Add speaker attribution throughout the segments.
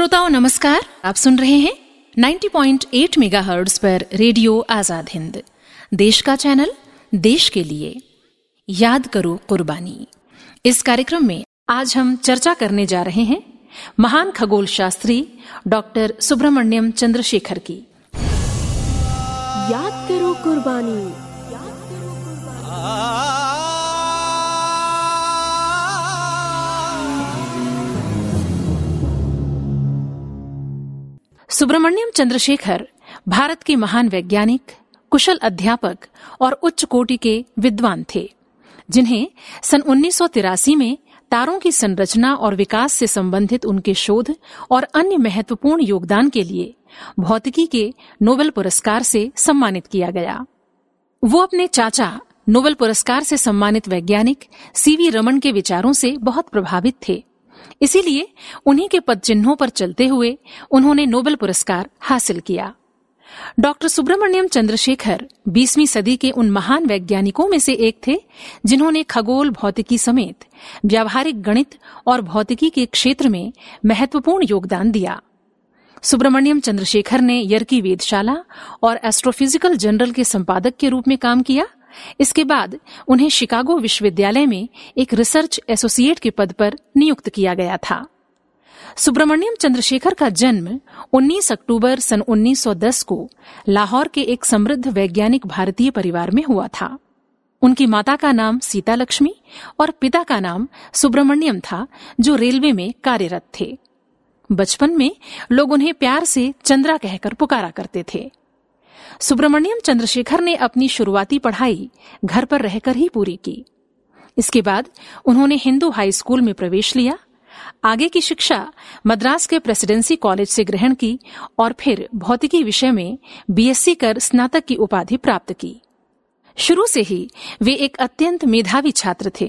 Speaker 1: श्रोताओं नमस्कार। आप सुन रहे हैं 90.8 मेगाहर्ट्ज पर रेडियो आज़ाद हिंद। देश का चैनल देश के लिए। याद करो कुर्बानी। इस कार्यक्रम में आज हम चर्चा करने जा रहे हैं महान खगोल शास्त्री डॉक्टर सुब्रमण्यम चंद्रशेखर की।
Speaker 2: याद करो कुर्बानी।
Speaker 1: सुब्रमण्यम चंद्रशेखर, भारत के महान वैज्ञानिक, कुशल अध्यापक और उच्च कोटि के विद्वान थे, जिन्हें सन उन्नीस सौ तिरासी में तारों की संरचना और विकास से संबंधित उनके शोध और अन्य महत्वपूर्ण योगदान के लिए भौतिकी के नोबेल पुरस्कार से सम्मानित किया गया। वो अपने चाचा नोबेल पुरस्कार से सम्मानित वैज्ञानिक सीवी रमन के विचारों से बहुत प्रभावित थे। इसीलिए उन्हीं के पद चिन्हों पर चलते हुए उन्होंने नोबेल पुरस्कार हासिल किया। डॉक्टर सुब्रमण्यम चंद्रशेखर 20वीं सदी के उन महान वैज्ञानिकों में से एक थे, जिन्होंने खगोल, भौतिकी समेत व्यावहारिक गणित और भौतिकी के क्षेत्र में महत्वपूर्ण योगदान दिया। सुब्रमण्यम चंद्रशेखर ने यर्की वेदशाला और एस्ट्रोफिजिकल जर्नल के संपादक के रूप में काम किया इसके बाद उन्हें शिकागो विश्वविद्यालय में एक रिसर्च एसोसिएट के पद पर नियुक्त किया गया था। सुब्रमण्यम चंद्रशेखर का जन्म 19 अक्टूबर सन 1910 को लाहौर के एक समृद्ध वैज्ञानिक भारतीय परिवार में हुआ था। उनकी माता का नाम सीता लक्ष्मी और पिता का नाम सुब्रमण्यम था, जो रेलवे में कार्यरत थे। बचपन में लोग उन्हें प्यार से चंद्रा कहकर पुकारा करते थे। सुब्रमण्यम चंद्रशेखर ने अपनी शुरुआती पढ़ाई घर पर रहकर ही पूरी की। इसके बाद उन्होंने हिंदू हाई स्कूल में प्रवेश लिया, आगे की शिक्षा मद्रास के प्रेसिडेंसी कॉलेज से ग्रहण की और फिर भौतिकी विषय में बीएससी कर स्नातक की उपाधि प्राप्त की। शुरू से ही वे एक अत्यंत मेधावी छात्र थे।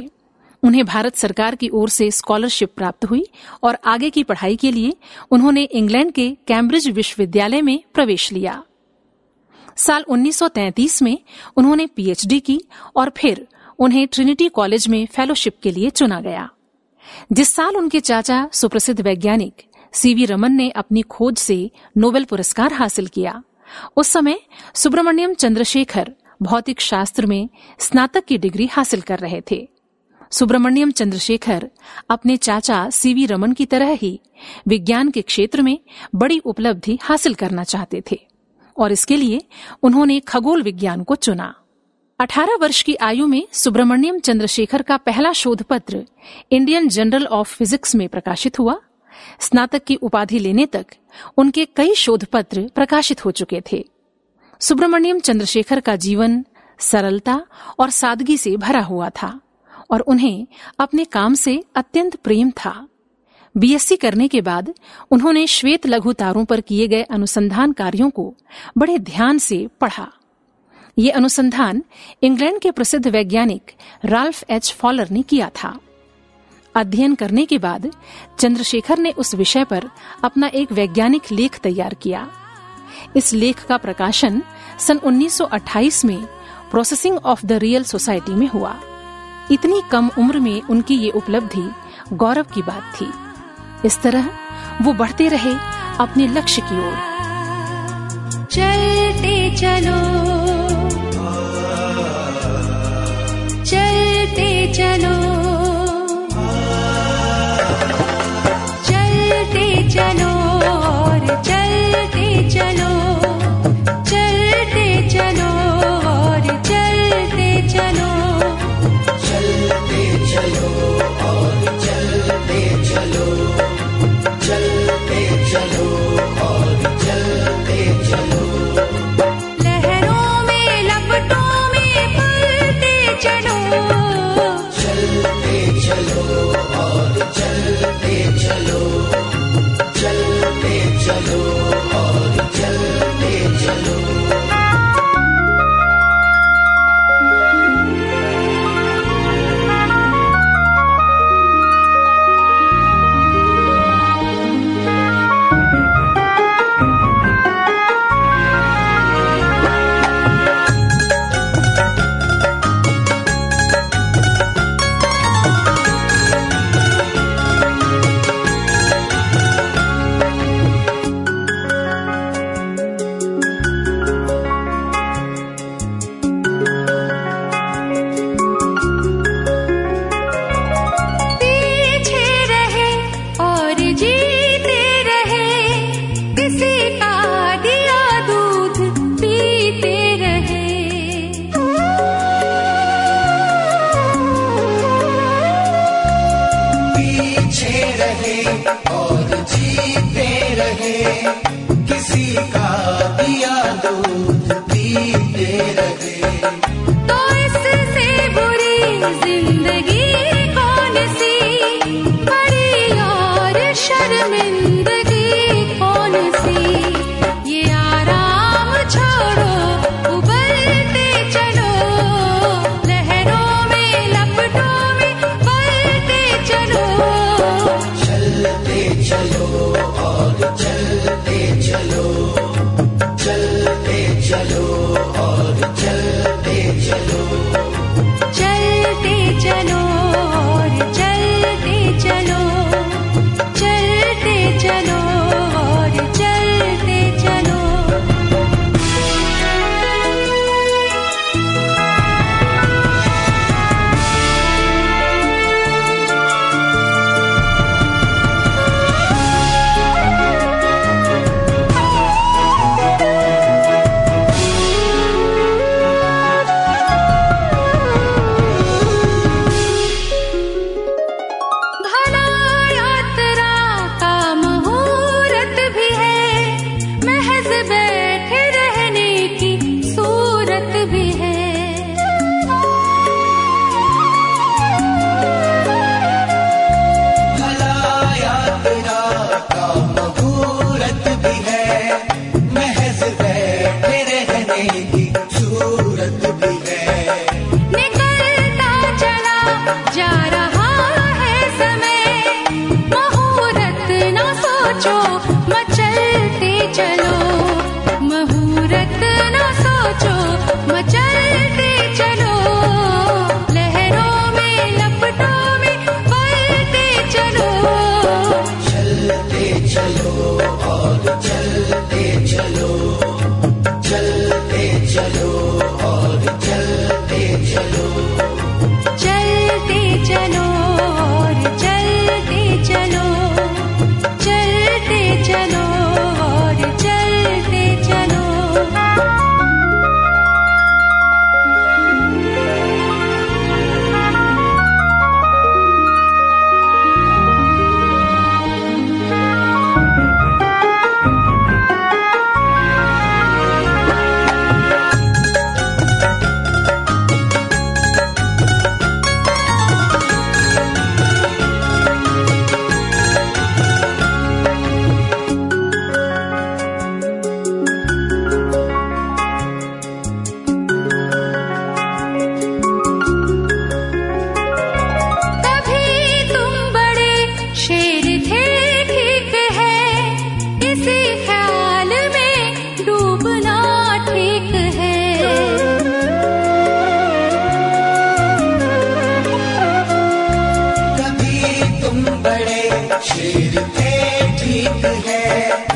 Speaker 1: उन्हें भारत सरकार की ओर से स्कॉलरशिप प्राप्त हुई और आगे की पढ़ाई के लिए उन्होंने इंग्लैंड के कैम्ब्रिज विश्वविद्यालय में प्रवेश लिया। साल 1933 में उन्होंने पीएचडी की और फिर उन्हें ट्रिनिटी कॉलेज में फेलोशिप के लिए चुना गया। जिस साल उनके चाचा सुप्रसिद्ध वैज्ञानिक सीवी रमन ने अपनी खोज से नोबेल पुरस्कार हासिल किया, उस समय सुब्रमण्यम चंद्रशेखर भौतिक शास्त्र में स्नातक की डिग्री हासिल कर रहे थे। सुब्रमण्यम चंद्रशेखर अपने चाचा सीवी रमन की तरह ही विज्ञान के क्षेत्र में बड़ी उपलब्धि हासिल करना चाहते थे। और इसके लिए उन्होंने खगोल विज्ञान को चुना। 18 वर्ष की आयु में सुब्रमण्यम चंद्रशेखर का पहला शोध पत्र इंडियन जर्नल ऑफ़ फिजिक्स में प्रकाशित हुआ। स्नातक की उपाधि लेने तक उनके कई शोध पत्र प्रकाशित हो चुके थे। सुब्रमण्यम चंद्रशेखर का जीवन सरलता और सादगी से भरा हुआ था और उन्हें अपने काम से अत्यंत प्रेम था। बीएससी करने के बाद उन्होंने श्वेत लघु तारों पर किए गए अनुसंधान कार्यों को बड़े ध्यान से पढ़ा। ये अनुसंधान इंग्लैंड के प्रसिद्ध वैज्ञानिक राल्फ एच फॉलर ने किया था। अध्ययन करने के बाद चंद्रशेखर ने उस विषय पर अपना एक वैज्ञानिक लेख तैयार किया। इस लेख का प्रकाशन सन 1928 में proceedings of the Royal Society में हुआ। इतनी कम उम्र में उनकी ये उपलब्धि गौरव की बात थी। इस तरह वो बढ़ते रहे अपने लक्ष्य की ओर।
Speaker 3: चलते चलो। चलते चलो। चलो और चलते चलो। दूध पीते रहे
Speaker 4: चलो
Speaker 3: और चलते चलो।
Speaker 4: है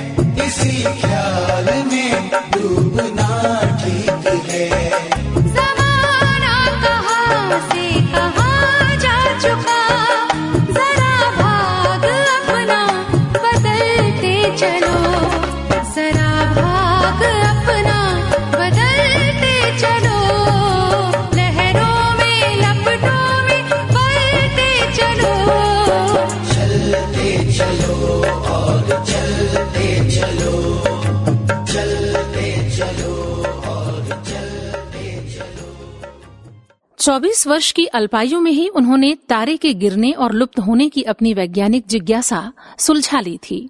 Speaker 1: 24 वर्ष की अल्पायु में ही उन्होंने तारे के गिरने और लुप्त होने की अपनी वैज्ञानिक जिज्ञासा सुलझा ली थी।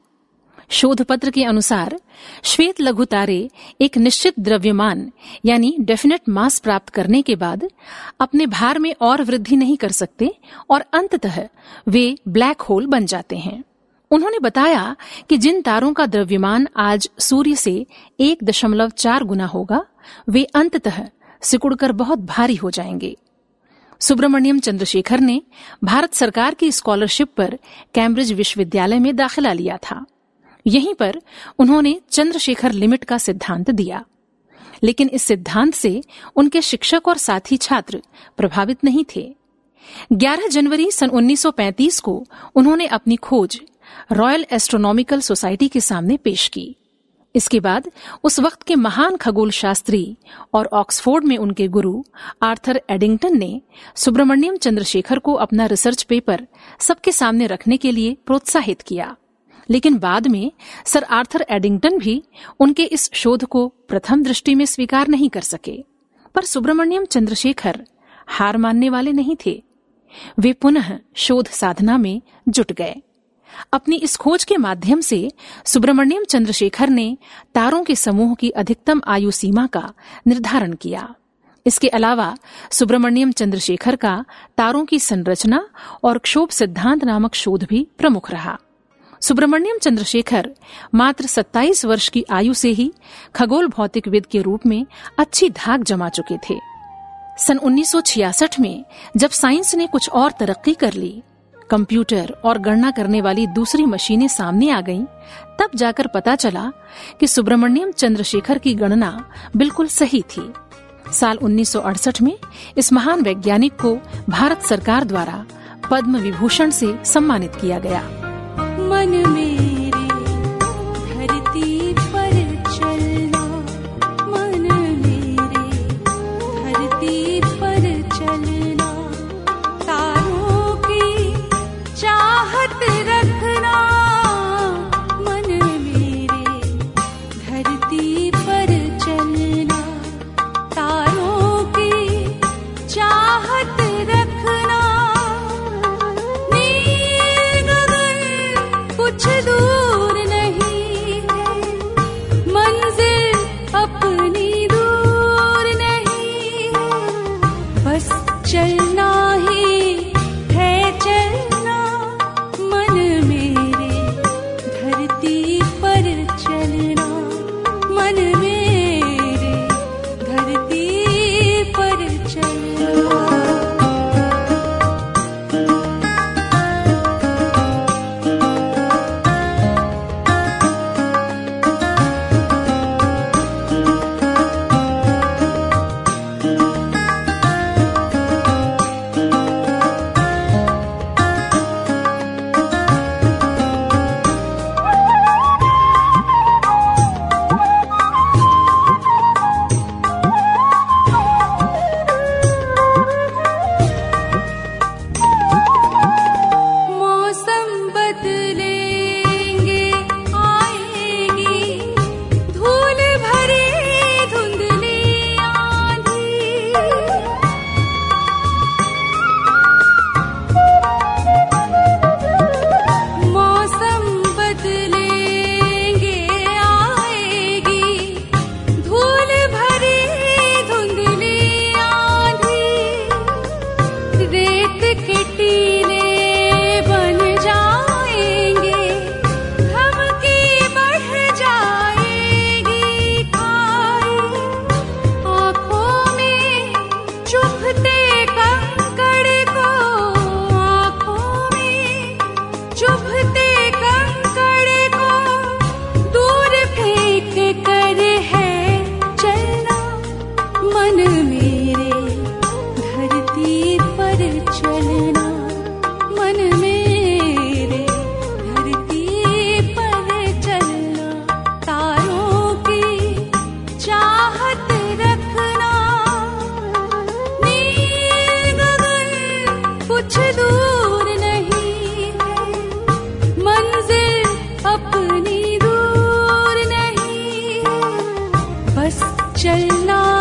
Speaker 1: शोध पत्र के अनुसार, श्वेत लघु तारे एक निश्चित द्रव्यमान, यानी डेफिनेट मास प्राप्त करने के बाद, अपने भार में और वृद्धि नहीं कर सकते और अंततः वे ब्लैक होल बन जाते हैं। उन्होंने बताया कि जिन तारों का द्रव्यमान आज सूर्य से एक दशमलव चार गुना होगा, वे अंततः सिकुड़कर बहुत भारी हो जाएँगे। सुब्रमण्यम चंद्रशेखर ने भारत सरकार की स्कॉलरशिप पर कैम्ब्रिज विश्वविद्यालय में दाखिला लिया था। यहीं पर उन्होंने चंद्रशेखर लिमिट का सिद्धांत दिया। लेकिन इस सिद्धांत से उनके शिक्षक और साथी छात्र प्रभावित नहीं थे। 11 जनवरी सन 1935 को उन्होंने अपनी खोज रॉयल एस्ट्रोनॉमिकल सोसाइटी के सामने पेश की। इसके बाद उस वक्त के महान खगोल शास्त्री और ऑक्सफोर्ड में उनके गुरु आर्थर एडिंगटन ने सुब्रमण्यम चंद्रशेखर को अपना रिसर्च पेपर सबके सामने रखने के लिए प्रोत्साहित किया। लेकिन बाद में सर आर्थर एडिंगटन भी उनके इस शोध को प्रथम दृष्टि में स्वीकार नहीं कर सके। पर सुब्रमण्यम चंद्रशेखर हार मानने वाले नहीं थे। वे पुनः शोध साधना में जुट गए। अपनी इस खोज के माध्यम से सुब्रमण्यम चंद्रशेखर ने तारों के समूह की अधिकतम आयु सीमा का निर्धारण किया। इसके अलावा सुब्रमण्यम चंद्रशेखर का तारों की संरचना और क्षोभ सिद्धांत नामक शोध भी प्रमुख रहा। सुब्रमण्यम चंद्रशेखर मात्र 27 वर्ष की आयु से ही खगोल भौतिकविद के रूप में अच्छी धाक जमा चुके थे। सन 1966 में जब साइंस ने कुछ और तरक्की कर ली कंप्यूटर और गणना करने वाली दूसरी मशीनें सामने आ गईं, तब जाकर पता चला कि सुब्रमण्यम चंद्रशेखर की गणना बिल्कुल सही थी। साल 1968 में इस महान वैज्ञानिक को भारत सरकार द्वारा पद्म विभूषण से सम्मानित किया गया।
Speaker 3: मन मेरे 神呐、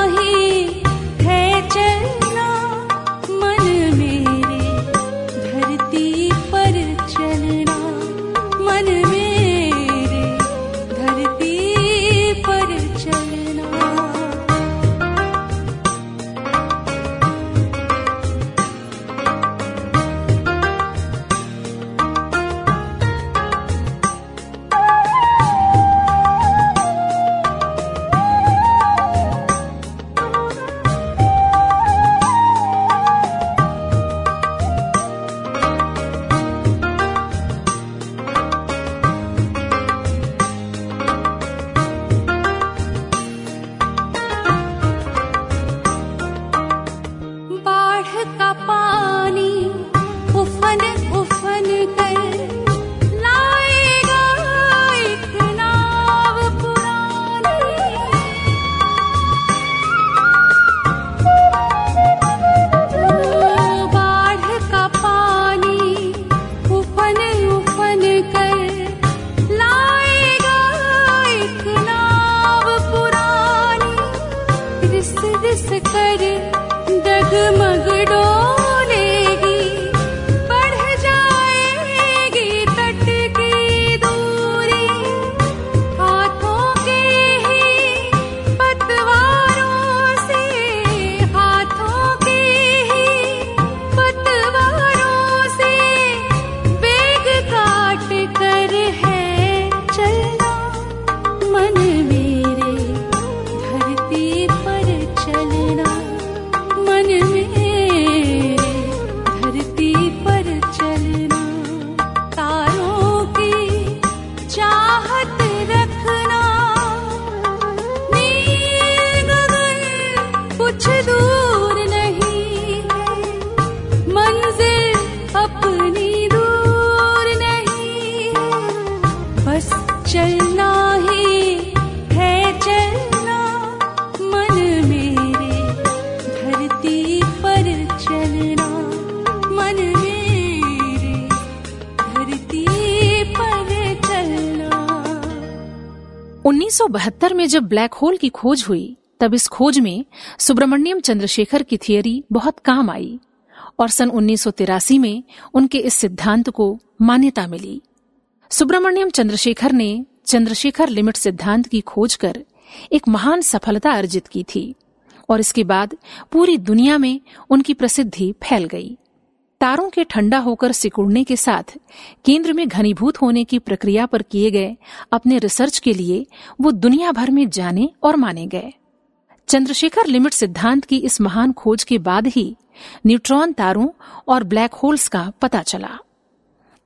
Speaker 1: 1972 में जब ब्लैक होल की खोज हुई, तब इस खोज में सुब्रमण्यम चंद्रशेखर की थियरी बहुत काम आई और सन 1983 में उनके इस सिद्धांत को मान्यता मिली। सुब्रमण्यम चंद्रशेखर ने चंद्रशेखर लिमिट सिद्धांत की खोज कर एक महान सफलता अर्जित की थी और इसके बाद पूरी दुनिया में उनकी प्रसिद्धि फैल गई। तारों के ठंडा होकर सिकुड़ने के साथ केंद्र में घनीभूत होने की प्रक्रिया पर किए गए अपने रिसर्च के लिए वो दुनिया भर में जाने और माने गए। चंद्रशेखर लिमिट सिद्धांत की इस महान खोज के बाद ही न्यूट्रॉन तारों और ब्लैक होल्स का पता चला।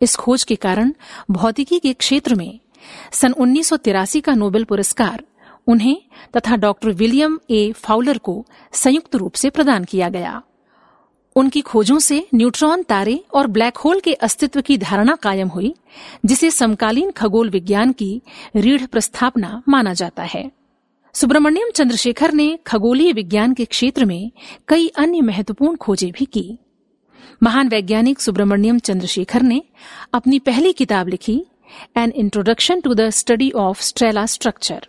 Speaker 1: इस खोज के कारण भौतिकी के क्षेत्र में सन 1983 का नोबेल पुरस्कार उन्हें तथा डॉक्टर विलियम ए फाउलर को संयुक्त रूप से प्रदान किया गया। उनकी खोजों से न्यूट्रॉन तारे और ब्लैक होल के अस्तित्व की धारणा कायम हुई, जिसे समकालीन खगोल विज्ञान की रीढ़ प्रस्थापना माना जाता है। सुब्रमण्यम चंद्रशेखर ने खगोलीय विज्ञान के क्षेत्र में कई अन्य महत्वपूर्ण खोजें भी की। महान वैज्ञानिक सुब्रमण्यम चंद्रशेखर ने अपनी पहली किताब लिखी an introduction to the study of stellar structure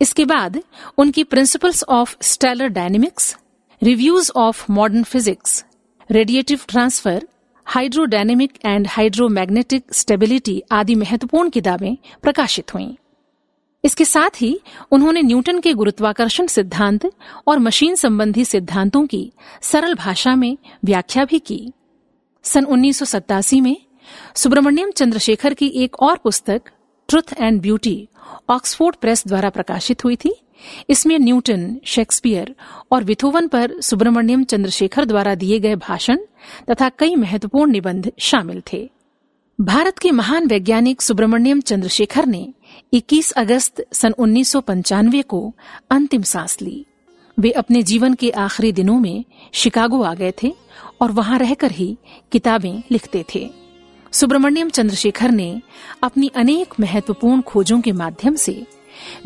Speaker 1: इसके बाद उनकी principles of stellar dynamics reviews of modern physics radiative transfer, hydrodynamic and hydromagnetic stability आदि महत्वपूर्ण किताबें प्रकाशित हुईं। इसके साथ ही उन्होंने न्यूटन के गुरुत्वाकर्षण सिद्धांत और मशीन संबंधी सिद्धांतों की सरल भाषा में व्याख्या भी की। सन उन्नीस सौ सत्तासी में सुब्रमण्यम चंद्रशेखर की एक और पुस्तक, truth and beauty, Oxford press द्वारा प्रकाशित हुई थी। इसमें न्यूटन, शेक्सपियर और विथोवन पर सुब्रमण्यम चंद्रशेखर द्वारा दिए गए भाषण तथा कई महत्वपूर्ण निबंध शामिल थे। भारत के महान वैज्ञानिक सुब्रमण्यम चंद्रशेखर ने 21 अगस्त सन उन्नीस सौ पंचानवे को अंतिम सांस ली। वे अपने जीवन के आखिरी दिनों में शिकागो आ गए थे और वहाँ रहकर ही किताबें लिखते थे। सुब्रमण्यम चंद्रशेखर ने अपनी अनेक महत्वपूर्ण खोजों के माध्यम से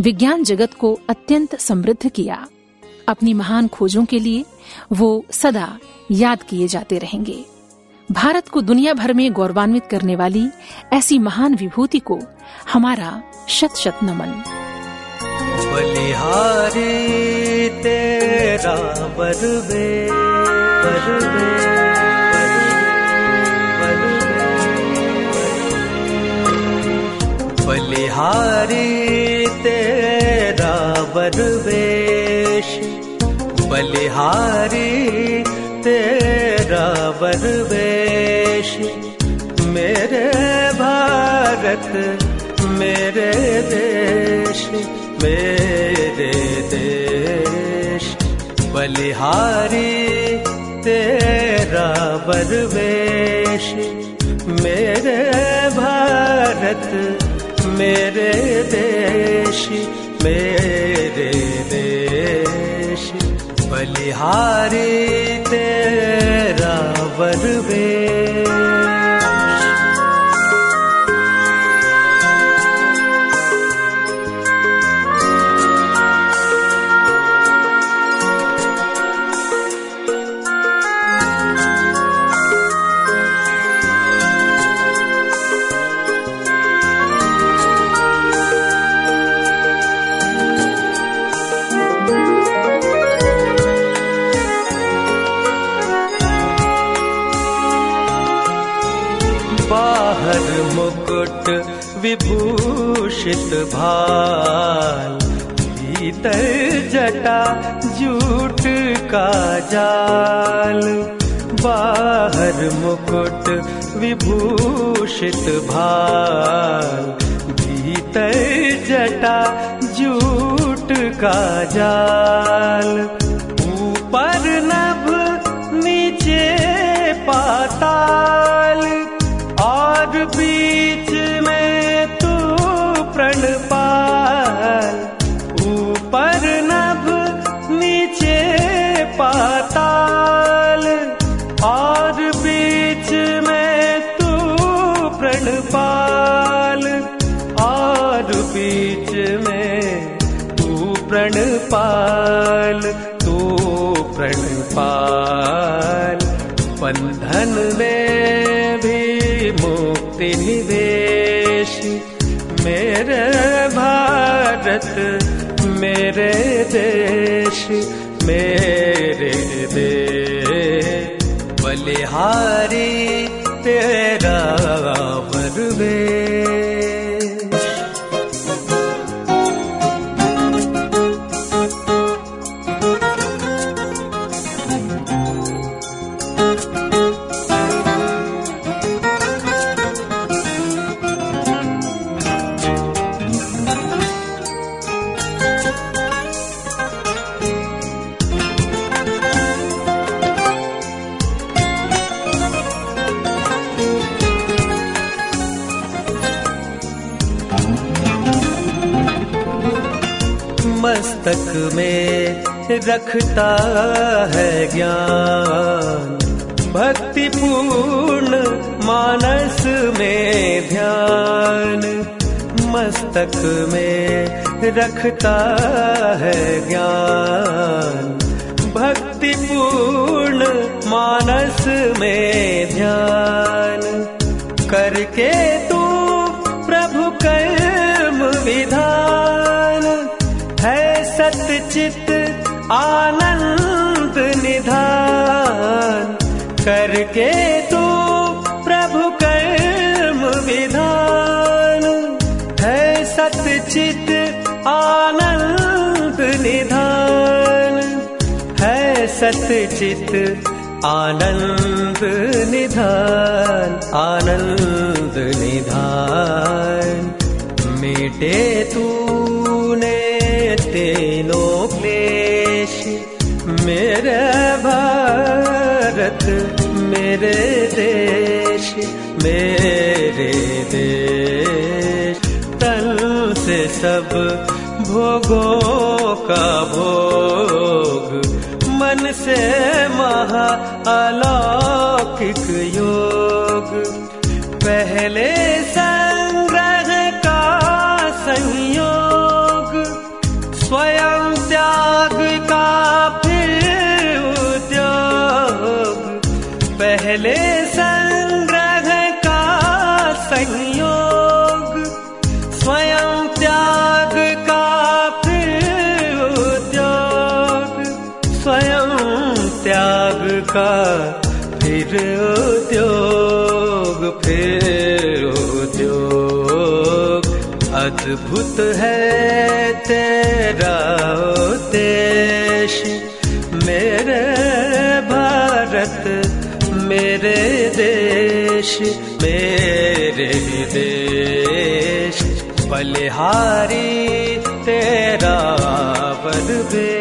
Speaker 1: विज्ञान जगत को अत्यंत समृद्ध किया। अपनी महान खोजों के लिए वो सदा याद किए जाते रहेंगे। भारत को दुनिया भर में गौरवान्वित करने वाली ऐसी महान विभूति को हमारा शत शत नमन।
Speaker 2: बलिहारी, तेरा बलिहारी तेरा बरवेश बलिहारी तेरा बरवेश मेरे भारत, मेरे देश मेरे देश। बलिहारी तेरा बरवेश मेरे भारत, मेरे देश। मेरे देश बलिहारी तेरा बरवेश बाहर मुकुट विभूषित भाल भीतर जटा जूट का जाल। बाहर मुकुट विभूषित भाल भीतर जटा जूट का जाल बीच में तू प्रणपाल तू प्रणपाल। बंधन में भी मुक्ति निवेश, मेरे भारत, मेरे देश मेरे देश। बलिहारी तेरा वरवेश मस्तक में रखता है ज्ञान। भक्ति पूर्ण मानस में ध्यान मस्तक में रखता है ज्ञान। भक्ति पूर्ण मानस में ध्यान करके सतचित आनंद निधान करके तू प्रभु कर्म विधान है सतचित आनंद निधान है सतचित आनंद निधान आनंद निधान। मिटे तूने तीनों क्लेश मेरे भारत, मेरे देश मेरे देश। तल से सब भोगों का भोग, मन से महा अलौकिक का, फिर उद्योग फिर उद्योग। अद्भुत है तेरा देश मेरे भारत, मेरे देश मेरे देश बलिहारी तेरा बलवेश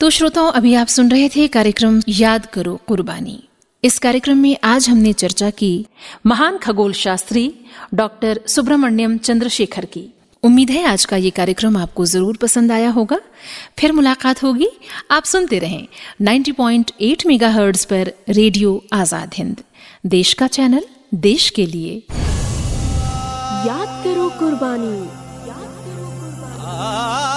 Speaker 1: तो श्रोताओं, अभी आप सुन रहे थे कार्यक्रम याद करो कुर्बानी। इस कार्यक्रम में आज हमने चर्चा की महान खगोल शास्त्री डॉक्टर सुब्रमण्यम चंद्रशेखर की। उम्मीद है आज का ये कार्यक्रम आपको ज़रूर पसंद आया होगा। फिर मुलाकात होगी। आप सुनते रहें 90.8 मेगाहर्ट्ज पर रेडियो आज़ाद हिंद। देश का चैनल, देश के लिए।
Speaker 5: याद करो कुर्बानी।
Speaker 2: आ